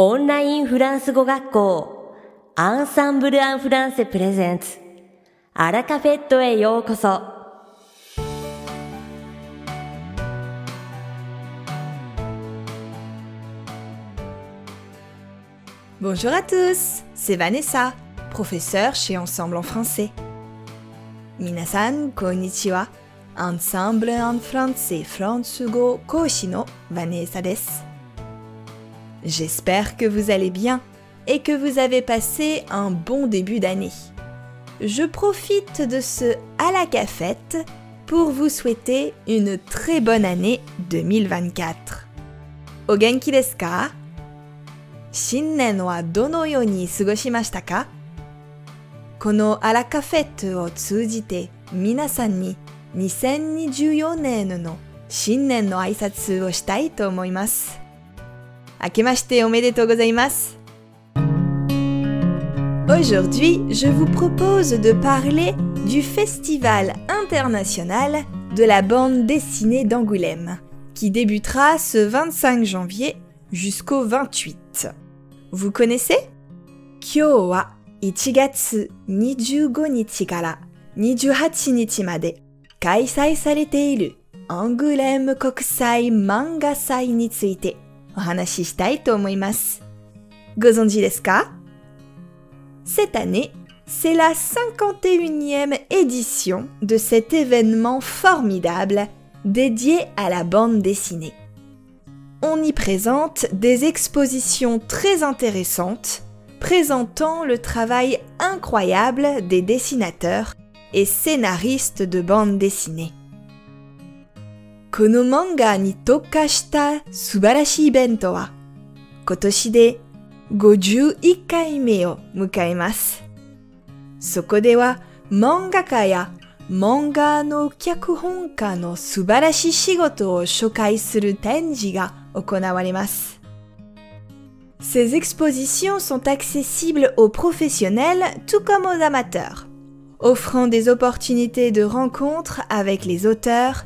オンラインフランス語学校アンサンブル・アン・フランセプレゼンツアラカフェットへようこそ Bonjour à tous, c'est Vanessa, professeure chez Ensemble en français. Minasan konnichiwa, Ensemble en français フランス語講師の Vanessa です。 J'espère que vous allez bien et que vous avez passé un bon début d'année. Je profite de ce à la cafette pour vous souhaiter une très bonne année 2024. O genki desu ka? 新年はどのように過ごしましたかこのアラカフェットを通じて皆さんに2024年の新年の挨拶をしたいと思います。 明けましておめでとうございます Aujourd'hui, je vous propose de parler du Festival international de la bande dessinée d'Angoulême, qui débutera ce 25 janvier jusqu'au 28. Vous connaissez? Kyo wa 1月25日から28日まで開催されているアングレム国際漫画祭についてお話ししたいと思います。ご存知ですか Cette année, c'est la 51e édition de cet événement formidable dédié à la bande dessinée. On y présente des expositions très intéressantes présentant le travail incroyable des dessinateurs et scénaristes de bande dessinée. この漫画に特化した素晴らしいイベントは今年で51回目を迎えます。そこでは漫画家や漫画の脚本家の素晴らしい仕事を紹介する展示が行われます。Ces expositions sont accessibles aux professionnels tout comme aux amateurs, offrant des opportunités de rencontres avec les auteurs,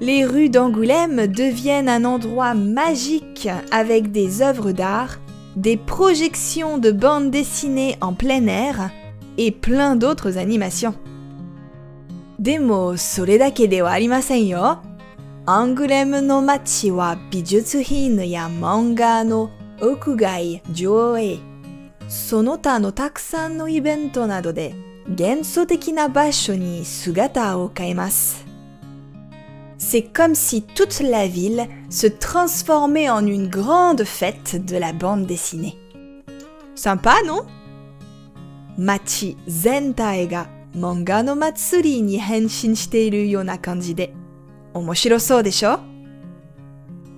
Les rues d'Angoulême deviennent un endroit magique avec des œuvres d'art, des projections de bandes dessinées en plein air et plein d'autres animations. でもそれだけではありませんよ。アングレムの街は美術品や漫画の屋外上映、その他のたくさんのイベントなどで幻想的な場所に姿を変えます。 c'est comme si toute la ville se transformait en une grande fête de la bande dessinée. Sympa, non? Machi manga no matsuri ni henshin shite iru yona kanji de. Desho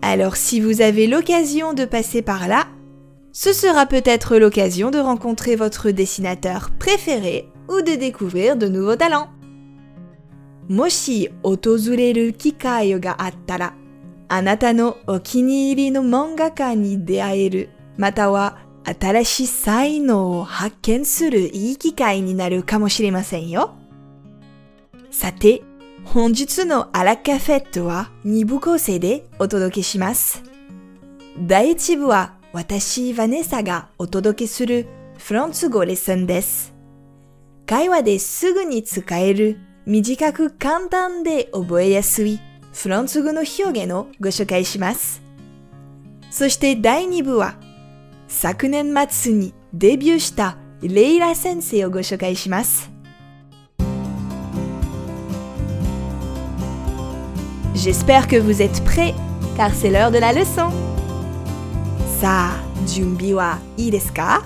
Alors si vous avez l'occasion de passer par là, ce sera peut-être l'occasion de rencontrer votre dessinateur préféré ou de découvrir de nouveaux talents. もし訪れる機会があったら、あなたのお気に入りの漫画家に出会える、または新しい才能を発見するいい機会になるかもしれませんよ。さて、本日のアラカフェットは2部構成でお届けします。第1部は私、ヴァネッサがお届けするフランス語レッスンです。会話ですぐに使える短く簡単で覚えやすいフランス語の表現をご紹介します。そして第2部は昨年末にデビューしたレイラ先生をご紹介します。J'espère que vous êtes prêts car c'est l'heure de la leçon. さあ、準備はいいですか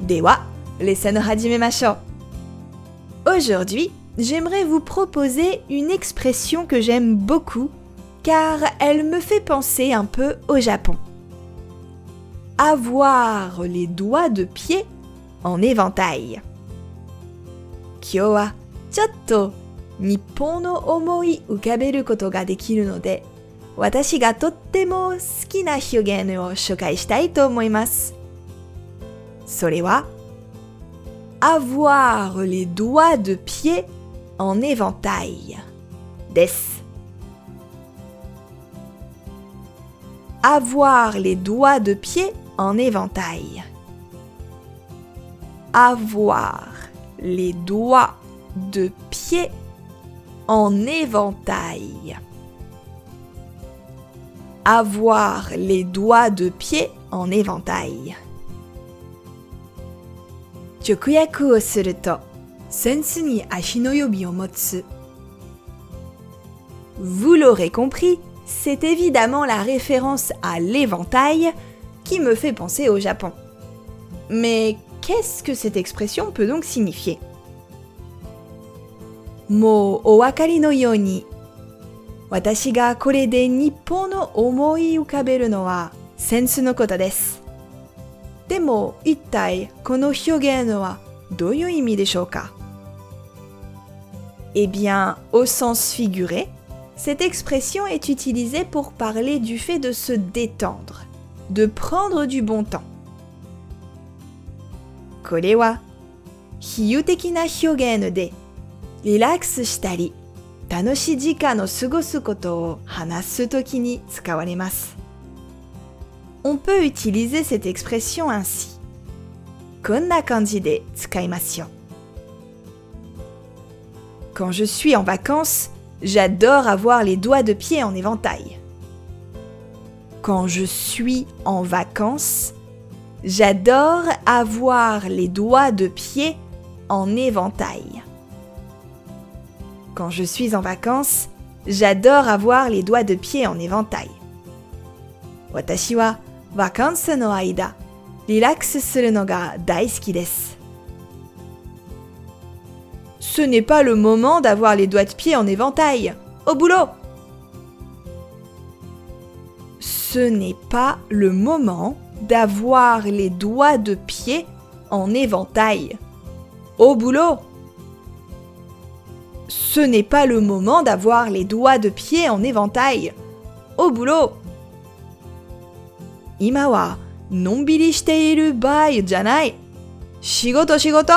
では、レッスンを始めましょう。Aujourd'hui, j'aimerais vous proposer une expression que j'aime beaucoup car elle me fait penser un peu au Japon. Avoir les doigts de pied en éventail. Kyo wa chotto nippon no omoi ukaberu koto ga dekiru node watashi ga tottemo suki na hyugen wo shokai shitai to omoimasu. Sore avoir les doigts de pied en éventail です。avoir les doigts de pied en éventail. Avoir les doigts de pied en éventail. Avoir les doigts de pied en éventail. 直訳をすると、センスに足の指を持つ。Vous l'aurez compris, c'est évidemment la référence à l'éventail qui me fait penser au Japon. Mais qu'est-ce que cette expression peut donc signifier もうお分かりのように、私がこれで日本の です。でも一体この表現はどういう意味でしょうか Eh bien, au sens figuré, cette expression est utilisée pour parler du fait de se détendre, de prendre du bon temps. これは比喩的な表現でリラックスしたり楽しい時間を過ごすことを話すときに使われます。 on peut utiliser cette expression ainsi. Quand je suis en vacances, j'adore avoir les doigts de pied en éventail. Quand je suis en vacances, j'adore avoir les doigts de pied en éventail. Quand je suis en vacances, j'adore avoir les doigts de pied en éventail. Watashi wa vacances no aida, relax suru no. Ce n'est pas le moment d'avoir les doigts de pied en éventail. Au boulot Ce n'est pas le moment d'avoir les doigts de pied en éventail. Au boulot Ce n'est pas le moment d'avoir les doigts de pied en éventail. Au boulot 今はのんびりしている場合じゃない。仕事仕事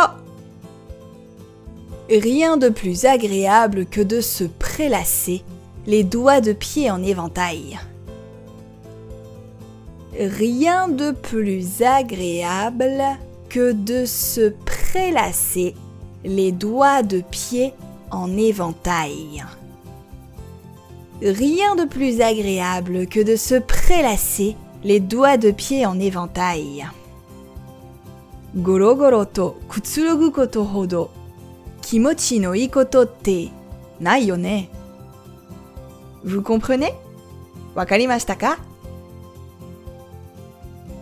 Rien de plus agréable que de se prélasser les doigts de pied en éventail. Rien de plus agréable que de se prélasser les doigts de pied en éventail. Rien de plus agréable que de se prélasser les doigts de pied en éventail. Gorogoro to kutsurugu hodo kimochi ikoto te. Vous comprenez? Wakarimashita ka?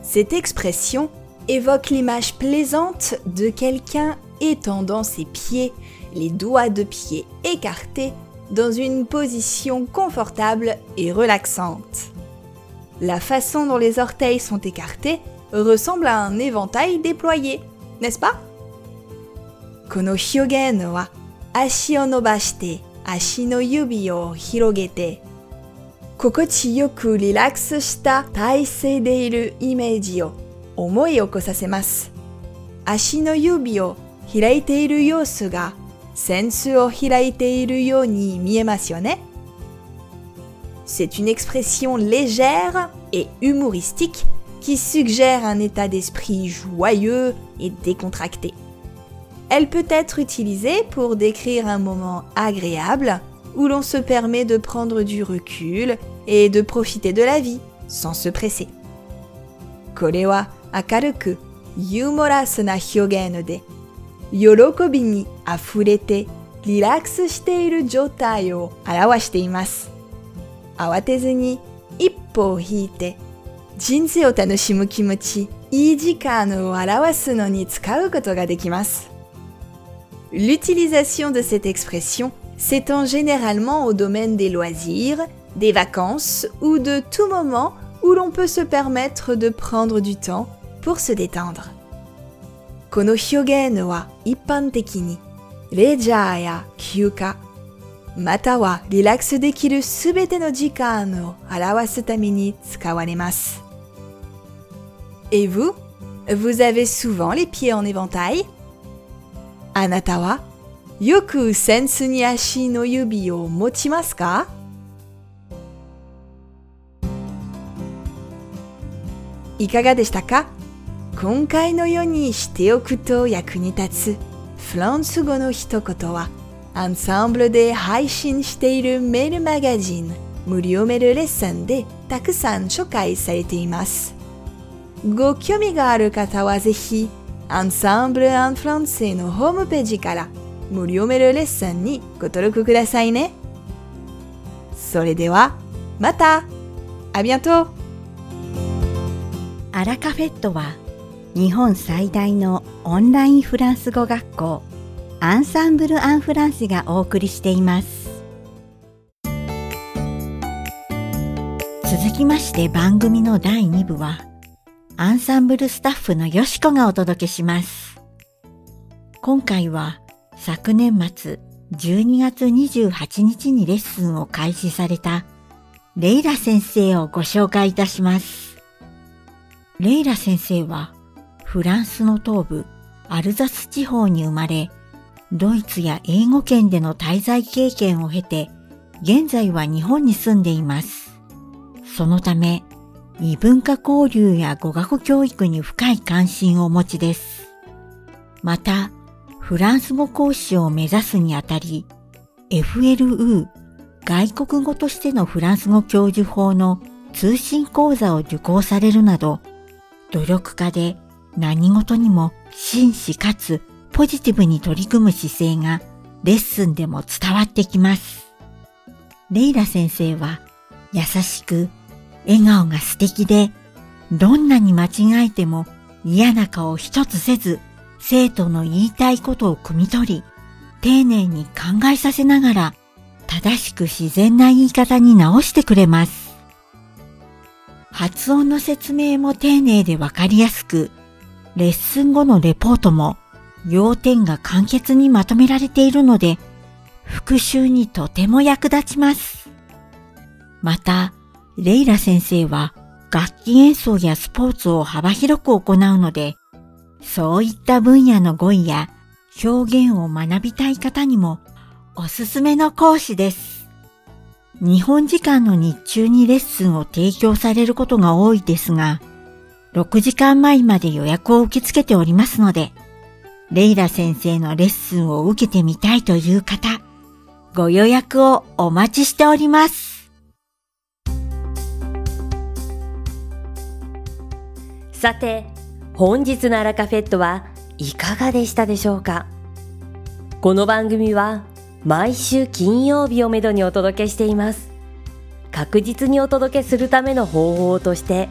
Cette expression évoque l'image plaisante de quelqu'un étendant ses pieds, les doigts de pied écartés, dans une position confortable et relaxante. La façon dont les orteils sont écartés ressemble à un éventail déployé, n'est-ce pas? Kono hyogen wa ashi o nobashite ashi no yubi o hirogete. Kokochi yoku relax shita taisei de iru imeiji o omoi okosasemasu. Ashi no yubi o hiraite iru yosu ga sensu o hiraite iru you ni miemasu. C'est une expression légère et humoristique qui suggère un état d'esprit joyeux et décontracté. Elle peut être utilisée pour décrire un moment agréable où l'on se permet de prendre du recul et de profiter de la vie sans se presser. これは明るくユーモラスな表現で喜びにあふれてリラックスしている状態を表しています。 慌てずに一歩を引いて人生を楽しむ気持ち、いい時間を表すのに使うことができます。L'utilisation de cette expression s'étend généralement au domaine des loisirs, des vacances ou de tout moment où l'on peut se permettre de prendre du temps pour se détendre. この表現は一般的にレジャーや休暇 またはリラックスできるすべての時間を表すために使われます。Et vous? Vous avez souvent les pieds en éventail? あなたはよくセンスに足の指を持ちますか？いかがでしたか？今回のようにしておくと役に立つフランス語の一言はアンサンブルで配信しているメールマガジン無料メールレッスンでたくさん紹介されています。ご興味がある方はぜひアンサンブル・アン・フランセのホームページから無料メールレッスンにご登録くださいね。それではまたありがとうアラカフェットは日本最大のオンラインフランス語学校アンサンブル・アン・フランスがお送りしています。続きまして番組の第2部はアンサンブルスタッフのよしこがお届けします。今回は昨年末12月28日にレッスンを開始されたレイラ先生をご紹介いたします。レイラ先生はフランスの東部アルザス地方に生まれドイツや英語圏での滞在経験を経て、現在は日本に住んでいます。そのため、異文化交流や語学教育に深い関心をお持ちです。また、フランス語講師を目指すにあたり、FLU 外国語としてのフランス語教授法の通信講座を受講されるなど、努力家で何事にも真摯かつポジティブに取り組む姿勢がレッスンでも伝わってきます。レイラ先生は優しく笑顔が素敵でどんなに間違えても嫌な顔一つせず生徒の言いたいことを汲み取り丁寧に考えさせながら正しく自然な言い方に直してくれます。発音の説明も丁寧でわかりやすく、レッスン後のレポートも要点が簡潔にまとめられているので、復習にとても役立ちます。また、レイラ先生は楽器演奏やスポーツを幅広く行うので、そういった分野の語彙や表現を学びたい方にもおすすめの講師です。日本時間の日中にレッスンを提供されることが多いですが、6時間前まで予約を受け付けておりますので、レイラ先生のレッスンを受けてみたいという方、ご予約をお待ちしております。さて、本日のアラカフェットはいかがでしたでしょうか？この番組は毎週金曜日をめどにお届けしています。確実にお届けするための方法として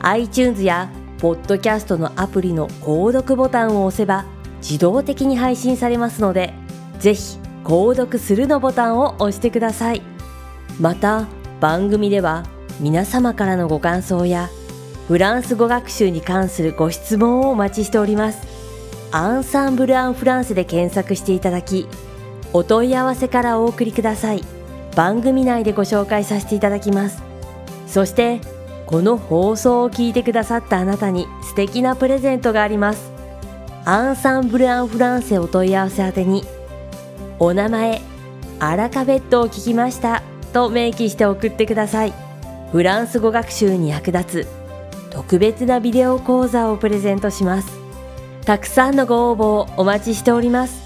iTunes やポッドキャストのアプリの購読ボタンを押せば自動的に配信されますので、ぜひ購読するのボタンを押してください。また、番組では皆様からのご感想やフランス語学習に関するご質問をお待ちしております。アンサンブル・アン・フランスで検索していただき、お問い合わせからお送りください。番組内でご紹介させていただきます。そして、この放送を聞いてくださったあなたに素敵なプレゼントがあります。アンサンブル・アン・フランセお問い合わせ宛てにお名前アラカフェットを聞きましたと明記して送ってください。フランス語学習に役立つ特別なビデオ講座をプレゼントします。たくさんのご応募をお待ちしております。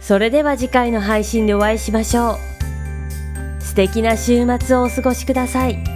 それでは次回の配信でお会いしましょう。素敵な週末をお過ごしください。